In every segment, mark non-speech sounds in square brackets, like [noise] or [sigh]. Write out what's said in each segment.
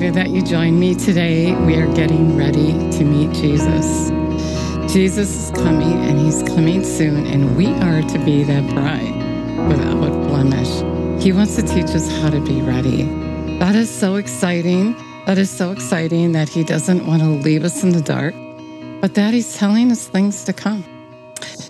excited that you joined me today. We are getting ready to meet Jesus. Jesus is coming and he's coming soon, and we are to be that bride without blemish. He wants to teach us how to be ready. That is so exciting. That is so exciting that he doesn't want to leave us in the dark, but that he's telling us things to come.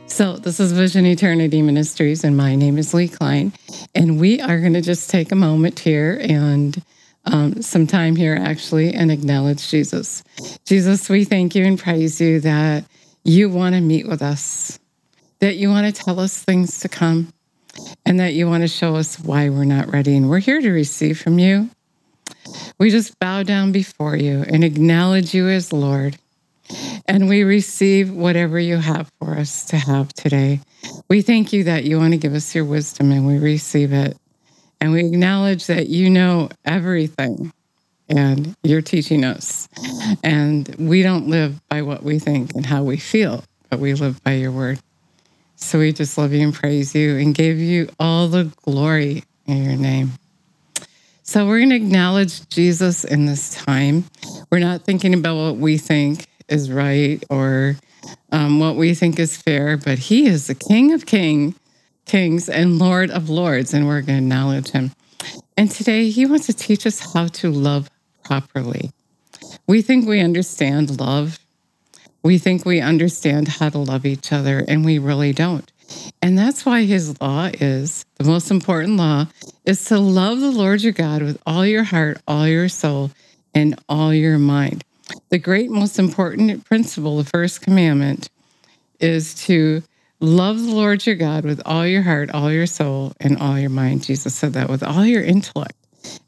So, this is Vision Eternity Ministries, and my name is Lee Klein. And we are going to just take a moment here and um, some time here actually and acknowledge Jesus. Jesus, we thank you and praise you that you want to meet with us, that you want to tell us things to come, and that you want to show us why we're not ready. And we're here to receive from you. We just bow down before you and acknowledge you as Lord. And we receive whatever you have for us to have today. We thank you that you want to give us your wisdom and we receive it. And we acknowledge that you know everything and you're teaching us. And we don't live by what we think and how we feel, but we live by your word. So we just love you and praise you and give you all the glory in your name. So we're going to acknowledge Jesus in this time. We're not thinking about what we think is right or um, what we think is fair, but he is the King of Kings kings and Lord of lords, and we're going to acknowledge him. And today he wants to teach us how to love properly. We think we understand love. We think we understand how to love each other, and we really don't. And that's why his law is the most important law is to love the Lord your God with all your heart, all your soul, and all your mind. The great, most important principle, the first commandment, is to Love the Lord your God with all your heart, all your soul, and all your mind. Jesus said that with all your intellect.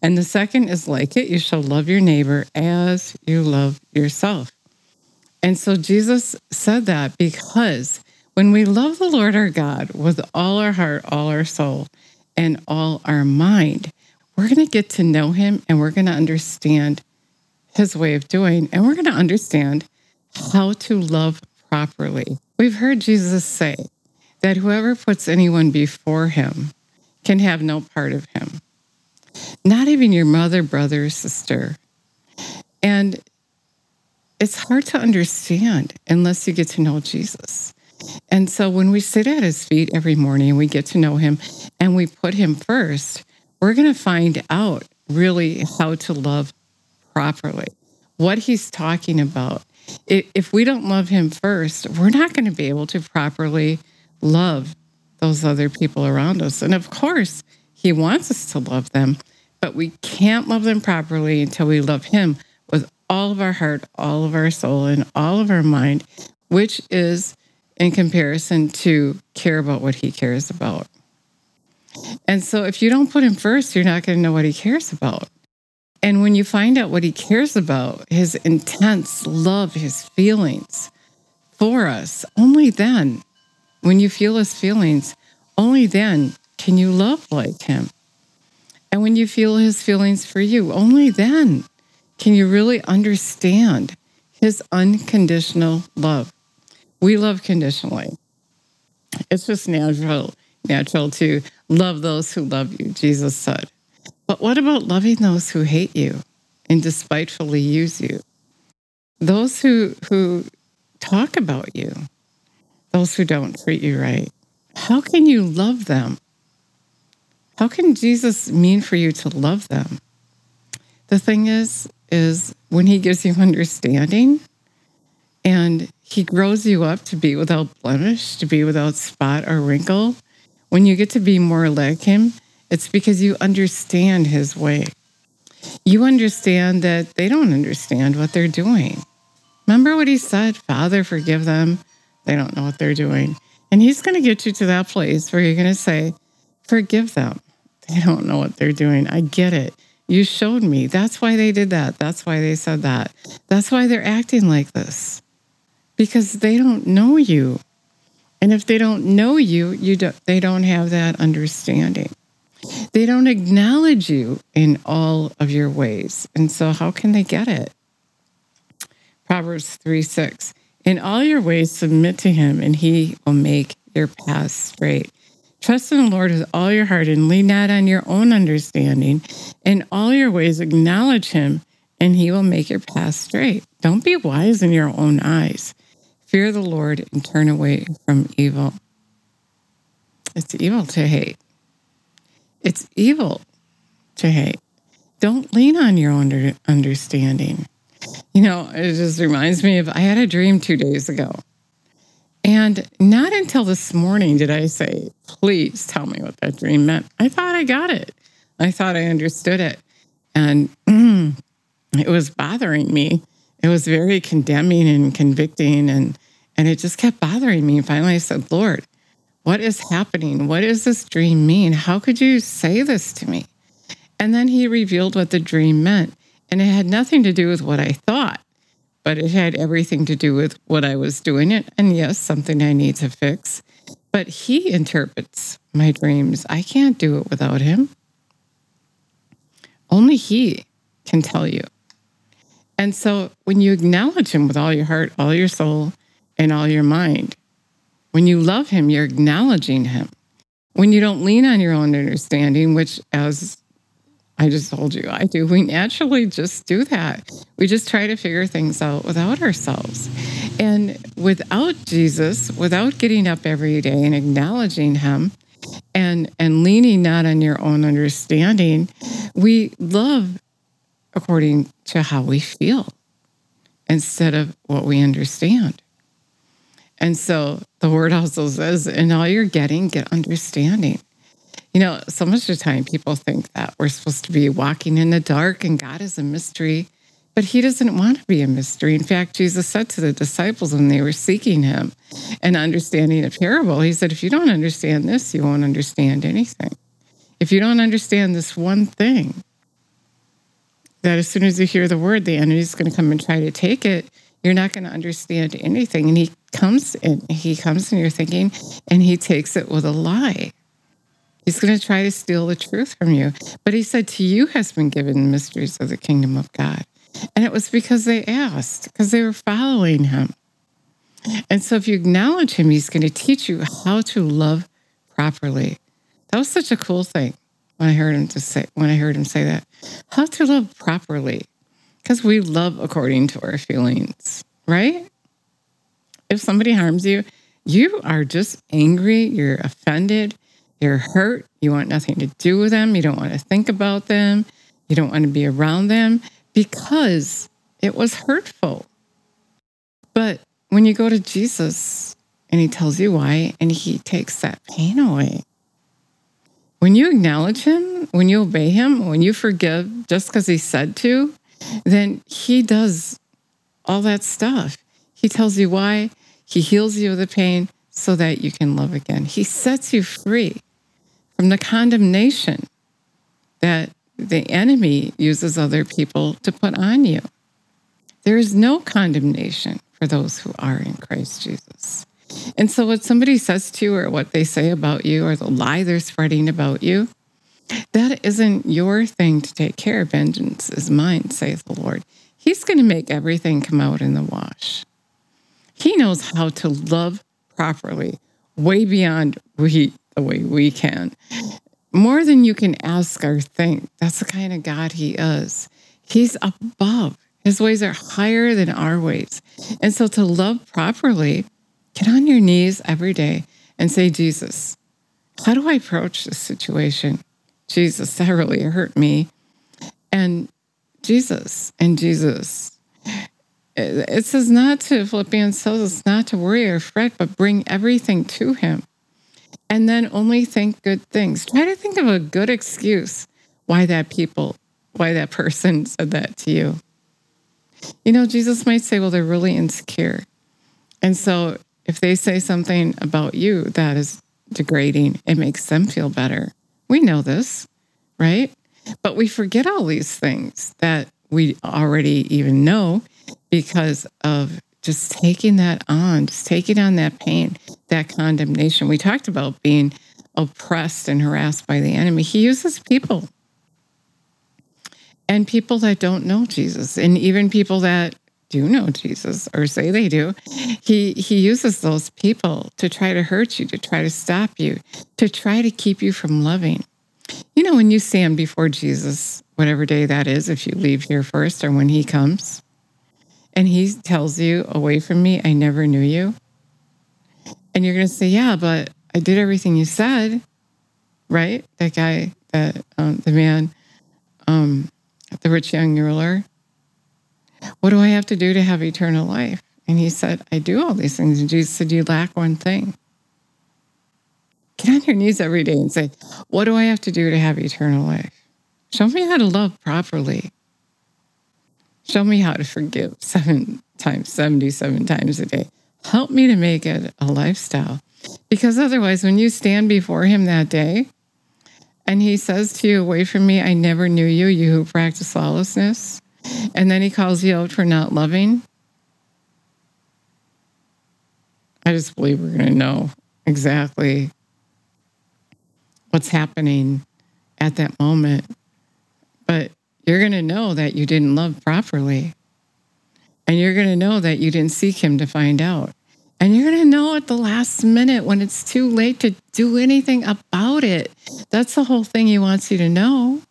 And the second is like it you shall love your neighbor as you love yourself. And so Jesus said that because when we love the Lord our God with all our heart, all our soul, and all our mind, we're going to get to know him and we're going to understand his way of doing, and we're going to understand how to love properly. We've heard Jesus say that whoever puts anyone before him can have no part of him, not even your mother, brother, sister. And it's hard to understand unless you get to know Jesus. And so when we sit at his feet every morning and we get to know him and we put him first, we're going to find out really how to love properly, what he's talking about, if we don't love him first, we're not going to be able to properly love those other people around us. And of course, he wants us to love them, but we can't love them properly until we love him with all of our heart, all of our soul, and all of our mind, which is in comparison to care about what he cares about. And so if you don't put him first, you're not going to know what he cares about. And when you find out what he cares about, his intense love, his feelings for us, only then, when you feel his feelings, only then can you love like him. And when you feel his feelings for you, only then can you really understand his unconditional love. We love conditionally. It's just natural, natural to love those who love you, Jesus said. But what about loving those who hate you and despitefully use you? Those who, who talk about you, those who don't treat you right. How can you love them? How can Jesus mean for you to love them? The thing is, is when he gives you understanding and he grows you up to be without blemish, to be without spot or wrinkle, when you get to be more like him, it's because you understand his way. You understand that they don't understand what they're doing. Remember what he said Father, forgive them. They don't know what they're doing. And he's going to get you to that place where you're going to say, Forgive them. They don't know what they're doing. I get it. You showed me. That's why they did that. That's why they said that. That's why they're acting like this because they don't know you. And if they don't know you, you don't, they don't have that understanding. They don't acknowledge you in all of your ways. And so, how can they get it? Proverbs 3 6. In all your ways, submit to him, and he will make your paths straight. Trust in the Lord with all your heart and lean not on your own understanding. In all your ways, acknowledge him, and he will make your path straight. Don't be wise in your own eyes. Fear the Lord and turn away from evil. It's evil to hate. It's evil to hate. Don't lean on your understanding. You know, it just reminds me of I had a dream two days ago. And not until this morning did I say, please tell me what that dream meant. I thought I got it. I thought I understood it. And mm, it was bothering me. It was very condemning and convicting. And, and it just kept bothering me. And finally, I said, Lord, what is happening? What does this dream mean? How could you say this to me? And then he revealed what the dream meant. And it had nothing to do with what I thought, but it had everything to do with what I was doing it. And yes, something I need to fix. But he interprets my dreams. I can't do it without him. Only he can tell you. And so when you acknowledge him with all your heart, all your soul, and all your mind, when you love him, you're acknowledging him. When you don't lean on your own understanding, which, as I just told you I do, we naturally just do that. We just try to figure things out without ourselves. And without Jesus, without getting up every day and acknowledging him and and leaning not on your own understanding, we love according to how we feel instead of what we understand. And so the word also says, in all you're getting, get understanding. You know, so much of the time people think that we're supposed to be walking in the dark and God is a mystery, but he doesn't want to be a mystery. In fact, Jesus said to the disciples when they were seeking him and understanding a parable, he said, if you don't understand this, you won't understand anything. If you don't understand this one thing, that as soon as you hear the word, the enemy's going to come and try to take it, you're not going to understand anything. And he comes and he comes in your thinking and he takes it with a lie. He's going to try to steal the truth from you. But he said, To you has been given mysteries of the kingdom of God. And it was because they asked, because they were following him. And so if you acknowledge him, he's going to teach you how to love properly. That was such a cool thing when I heard him to say when I heard him say that. How to love properly because we love according to our feelings, right? If somebody harms you, you are just angry, you're offended, you're hurt, you want nothing to do with them, you don't want to think about them, you don't want to be around them because it was hurtful. But when you go to Jesus and he tells you why and he takes that pain away, when you acknowledge him, when you obey him, when you forgive just because he said to, then he does all that stuff. He tells you why, he heals you of the pain so that you can love again. He sets you free from the condemnation that the enemy uses other people to put on you. There is no condemnation for those who are in Christ Jesus. And so, what somebody says to you, or what they say about you, or the lie they're spreading about you, that isn't your thing to take care of. Vengeance is mine, saith the Lord. He's going to make everything come out in the wash. He knows how to love properly, way beyond we the way we can. More than you can ask or think. That's the kind of God he is. He's above. His ways are higher than our ways. And so to love properly, get on your knees every day and say, Jesus, how do I approach this situation? Jesus, that really hurt me. And Jesus, and Jesus. It says not to, Philippians tells us not to worry or fret, but bring everything to Him. And then only think good things. Try to think of a good excuse why that people, why that person [laughs] said that to you. You know, Jesus might say, well, they're really insecure. And so if they say something about you that is degrading, it makes them feel better. We know this, right? But we forget all these things that we already even know because of just taking that on, just taking on that pain, that condemnation. We talked about being oppressed and harassed by the enemy. He uses people and people that don't know Jesus, and even people that do know Jesus or say they do, he he uses those people to try to hurt you, to try to stop you, to try to keep you from loving. You know, when you stand before Jesus, whatever day that is, if you leave here first or when he comes, and he tells you, Away from me, I never knew you. And you're going to say, Yeah, but I did everything you said, right? That guy, that um, the man, um, the rich young ruler. What do I have to do to have eternal life? And he said, I do all these things. And Jesus said, You lack one thing. Get on your knees every day and say, What do I have to do to have eternal life? Show me how to love properly. Show me how to forgive seven times, 77 times a day. Help me to make it a lifestyle. Because otherwise, when you stand before Him that day and He says to you, Away from me, I never knew you, you who practice lawlessness, and then He calls you out for not loving, I just believe we're going to know exactly what's happening at that moment. But you're going to know that you didn't love properly. And you're going to know that you didn't seek Him to find out. And you're going to know at the last minute when it's too late to do anything about it. That's the whole thing He wants you to know.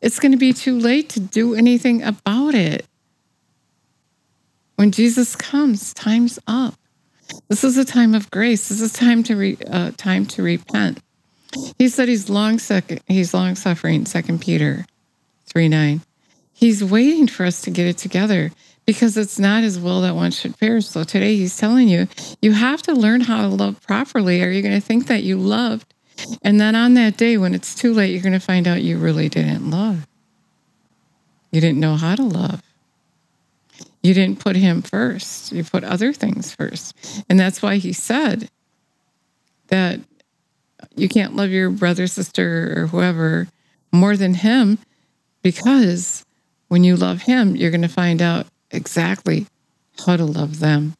It's going to be too late to do anything about it. When Jesus comes, time's up. This is a time of grace. This is time to re, uh, time to repent. He said he's long he's long suffering. Second Peter He's waiting for us to get it together because it's not his will that one should perish. So today he's telling you you have to learn how to love properly. Are you going to think that you loved, and then on that day when it's too late, you're going to find out you really didn't love. You didn't know how to love. You didn't put him first. You put other things first. And that's why he said that you can't love your brother, sister, or whoever more than him because when you love him, you're going to find out exactly how to love them,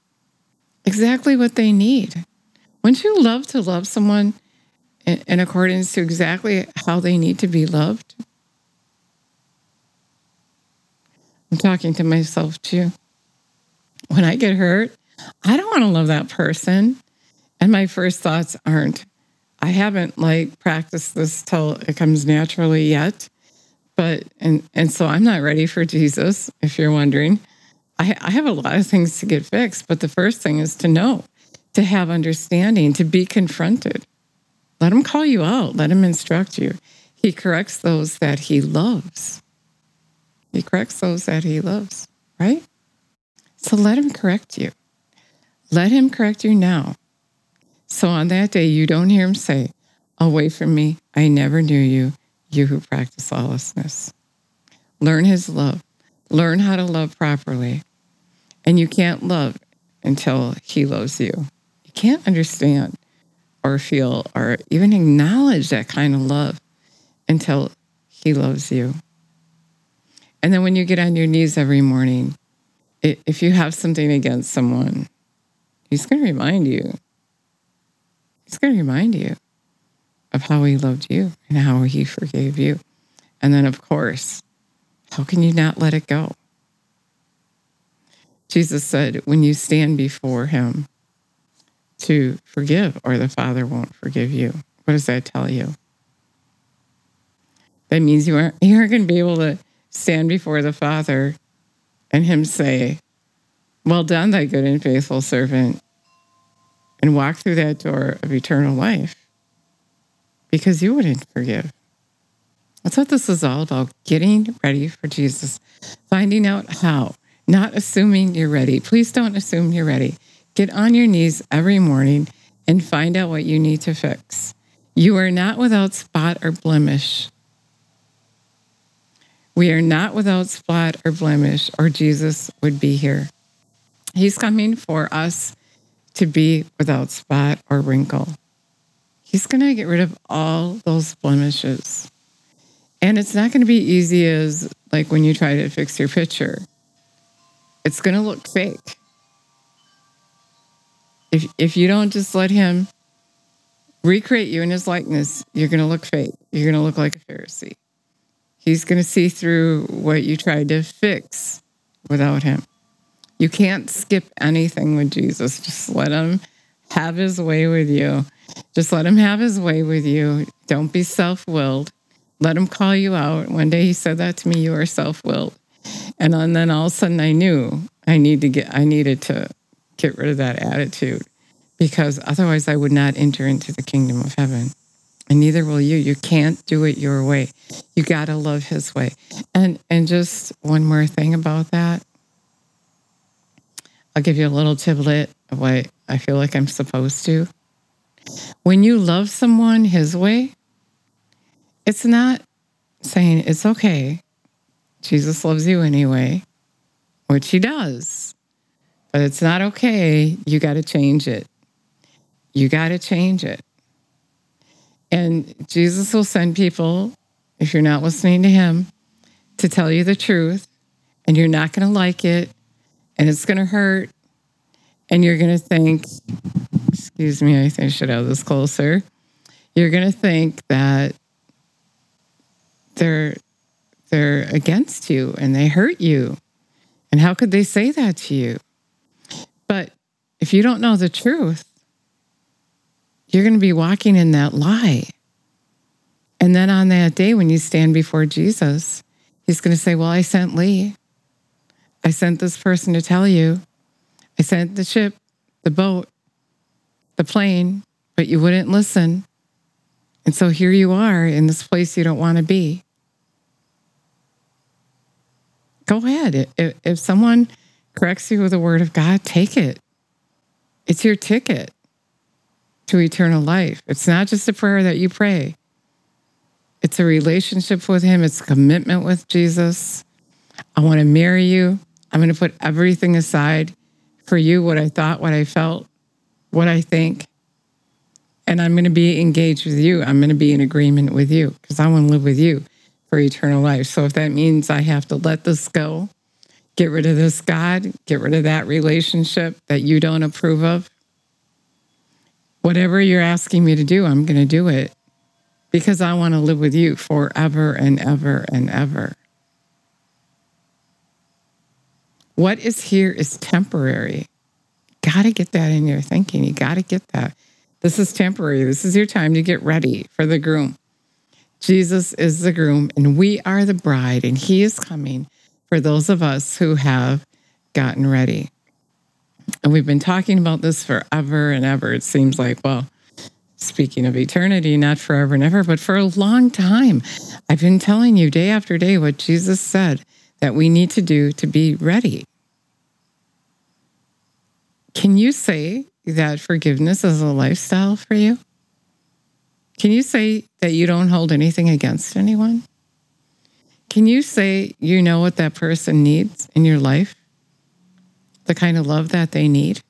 exactly what they need. Wouldn't you love to love someone in, in accordance to exactly how they need to be loved? I'm talking to myself too. When I get hurt, I don't want to love that person. And my first thoughts aren't, I haven't like practiced this till it comes naturally yet. But and and so I'm not ready for Jesus, if you're wondering. I, I have a lot of things to get fixed, but the first thing is to know, to have understanding, to be confronted. Let him call you out, let him instruct you. He corrects those that he loves. He corrects those that he loves, right? So let him correct you. Let him correct you now. So on that day, you don't hear him say, Away from me, I never knew you, you who practice lawlessness. Learn his love. Learn how to love properly. And you can't love until he loves you. You can't understand or feel or even acknowledge that kind of love until he loves you. And then when you get on your knees every morning, if you have something against someone, he's going to remind you. He's going to remind you of how he loved you and how he forgave you. And then, of course, how can you not let it go? Jesus said, when you stand before him to forgive, or the Father won't forgive you. What does that tell you? That means you aren't, you aren't going to be able to stand before the Father and him say, Well done, thy good and faithful servant, and walk through that door of eternal life because you wouldn't forgive. That's what this is all about getting ready for Jesus, finding out how, not assuming you're ready. Please don't assume you're ready. Get on your knees every morning and find out what you need to fix. You are not without spot or blemish. We are not without spot or blemish, or Jesus would be here. He's coming for us to be without spot or wrinkle. He's going to get rid of all those blemishes. And it's not going to be easy as like when you try to fix your picture. It's going to look fake. If if you don't just let him recreate you in his likeness, you're going to look fake. You're going to look like a Pharisee. He's going to see through what you tried to fix without him. You can't skip anything with Jesus. Just let him have his way with you. Just let him have his way with you. Don't be self willed. Let him call you out. One day he said that to me, you are self willed. And then all of a sudden I knew I need to get I needed to get rid of that attitude because otherwise I would not enter into the kingdom of heaven. And neither will you. You can't do it your way. You got to love his way. And and just one more thing about that. I'll give you a little tidbit of what I feel like I'm supposed to. When you love someone his way, it's not saying it's okay. Jesus loves you anyway, which he does. But it's not okay. You got to change it. You got to change it. And Jesus will send people, if you're not listening to him, to tell you the truth, and you're not going to like it, and it's going to hurt and you're going to think excuse me i i should have this closer. You're going to think that they're they're against you and they hurt you. And how could they say that to you? But if you don't know the truth you're going to be walking in that lie. And then on that day when you stand before jesus he's going to say well i sent lee. I sent this person to tell you. I sent the ship, the boat, the plane, but you wouldn't listen. And so here you are in this place you don't want to be. Go ahead. If, if someone corrects you with the word of God, take it. It's your ticket to eternal life. It's not just a prayer that you pray, it's a relationship with Him, it's a commitment with Jesus. I want to marry you. I'm going to put everything aside for you, what I thought, what I felt, what I think. And I'm going to be engaged with you. I'm going to be in agreement with you because I want to live with you for eternal life. So if that means I have to let this go, get rid of this God, get rid of that relationship that you don't approve of, whatever you're asking me to do, I'm going to do it because I want to live with you forever and ever and ever. What is here is temporary. Got to get that in your thinking. You got to get that. This is temporary. This is your time to get ready for the groom. Jesus is the groom, and we are the bride, and he is coming for those of us who have gotten ready. And we've been talking about this forever and ever. It seems like, well, speaking of eternity, not forever and ever, but for a long time. I've been telling you day after day what Jesus said that we need to do to be ready. Can you say that forgiveness is a lifestyle for you? Can you say that you don't hold anything against anyone? Can you say you know what that person needs in your life? The kind of love that they need?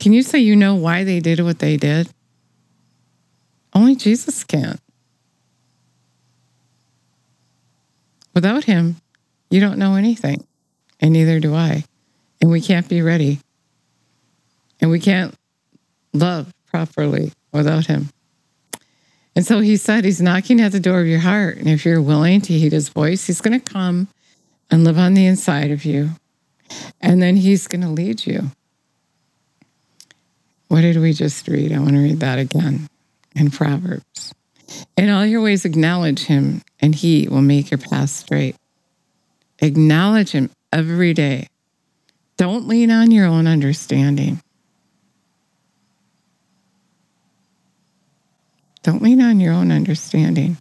Can you say you know why they did what they did? Only Jesus can. Without him, you don't know anything, and neither do I. And we can't be ready. And we can't love properly without him. And so he said, He's knocking at the door of your heart. And if you're willing to heed his voice, he's going to come and live on the inside of you. And then he's going to lead you. What did we just read? I want to read that again in Proverbs. In all your ways, acknowledge him, and he will make your path straight. Acknowledge him every day. Don't lean on your own understanding. Don't lean on your own understanding.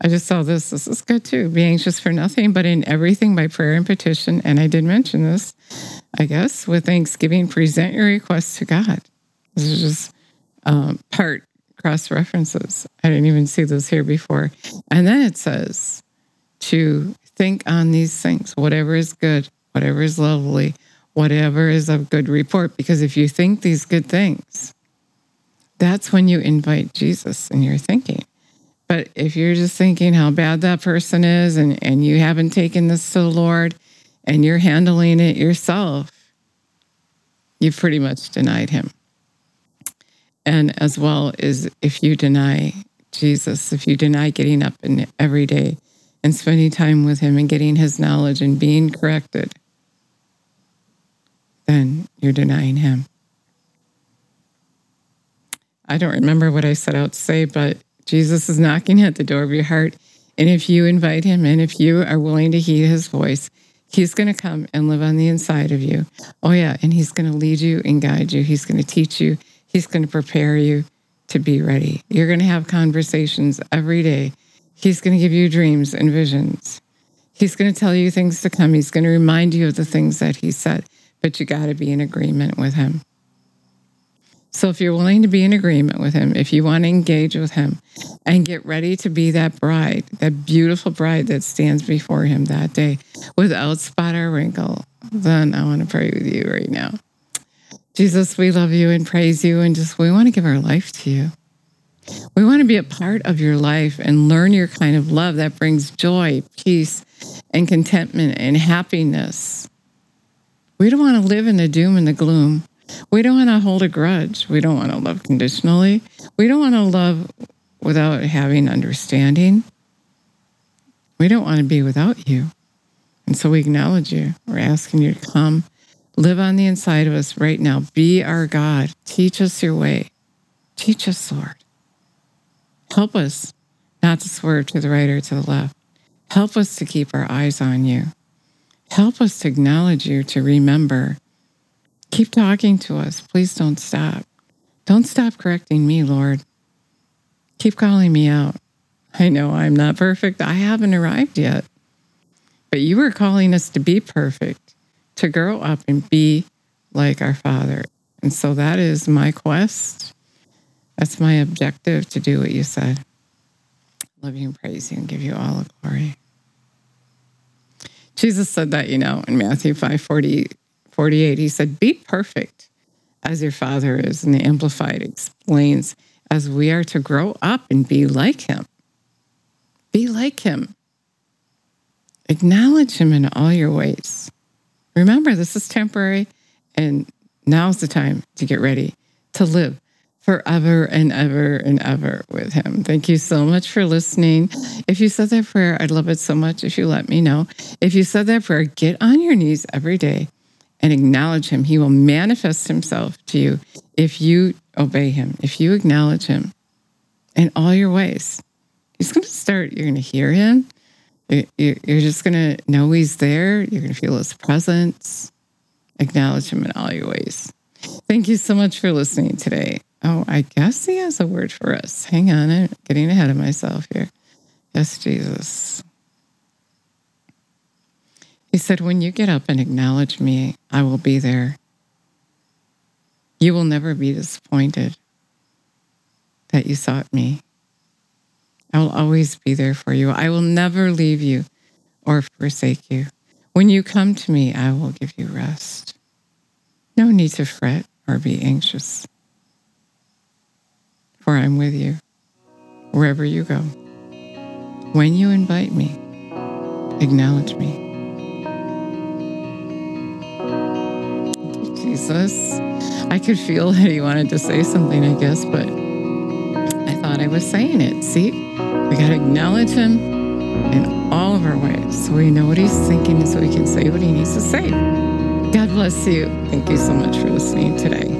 I just saw this. This is good too. Be anxious for nothing, but in everything by prayer and petition. And I did mention this, I guess, with thanksgiving, present your requests to God. This is just um, part cross references. I didn't even see those here before. And then it says to think on these things, whatever is good, whatever is lovely, whatever is of good report. Because if you think these good things, that's when you invite Jesus in your thinking. But if you're just thinking how bad that person is and, and you haven't taken this to the Lord and you're handling it yourself, you've pretty much denied him. And as well as if you deny Jesus, if you deny getting up in every day and spending time with him and getting his knowledge and being corrected, then you're denying him. I don't remember what I set out to say, but Jesus is knocking at the door of your heart. And if you invite him and if you are willing to heed his voice, he's going to come and live on the inside of you. Oh, yeah. And he's going to lead you and guide you. He's going to teach you. He's going to prepare you to be ready. You're going to have conversations every day. He's going to give you dreams and visions. He's going to tell you things to come. He's going to remind you of the things that he said, but you got to be in agreement with him. So if you're willing to be in agreement with him, if you want to engage with him and get ready to be that bride, that beautiful bride that stands before him that day without spot or wrinkle, then I want to pray with you right now. Jesus, we love you and praise you and just we want to give our life to you. We want to be a part of your life and learn your kind of love that brings joy, peace, and contentment and happiness. We don't want to live in the doom and the gloom. We don't want to hold a grudge. We don't want to love conditionally. We don't want to love without having understanding. We don't want to be without you. And so we acknowledge you. We're asking you to come, live on the inside of us right now. Be our God. Teach us your way. Teach us, Lord. Help us not to swerve to the right or to the left. Help us to keep our eyes on you. Help us to acknowledge you, to remember Keep talking to us. Please don't stop. Don't stop correcting me, Lord. Keep calling me out. I know I'm not perfect. I haven't arrived yet. But you are calling us to be perfect, to grow up and be like our Father. And so that is my quest. That's my objective to do what you said. Love you and praise you and give you all the glory. Jesus said that, you know, in Matthew 5 40, 48, he said, Be perfect as your Father is. And the Amplified explains, as we are to grow up and be like him. Be like him. Acknowledge him in all your ways. Remember, this is temporary, and now's the time to get ready to live forever and ever and ever with him. Thank you so much for listening. If you said that prayer, I'd love it so much if you let me know. If you said that prayer, get on your knees every day and acknowledge him, he will manifest himself to you if you obey him, if you acknowledge him in all your ways. He's going to start, you're going to hear him. You're just going to know he's there. You're going to feel his presence. Acknowledge him in all your ways. Thank you so much for listening today. Oh, I guess he has a word for us. Hang on, I'm getting ahead of myself here. Yes, Jesus. He said, When you get up and acknowledge me, I will be there. You will never be disappointed that you sought me. I will always be there for you. I will never leave you or forsake you. When you come to me, I will give you rest. No need to fret or be anxious, for I'm with you wherever you go. When you invite me, acknowledge me. Jesus. I could feel that he wanted to say something, I guess, but I thought I was saying it. See, we got to acknowledge him in all of our ways so we know what he's thinking and so we can say what he needs to say. God bless you. Thank you so much for listening today.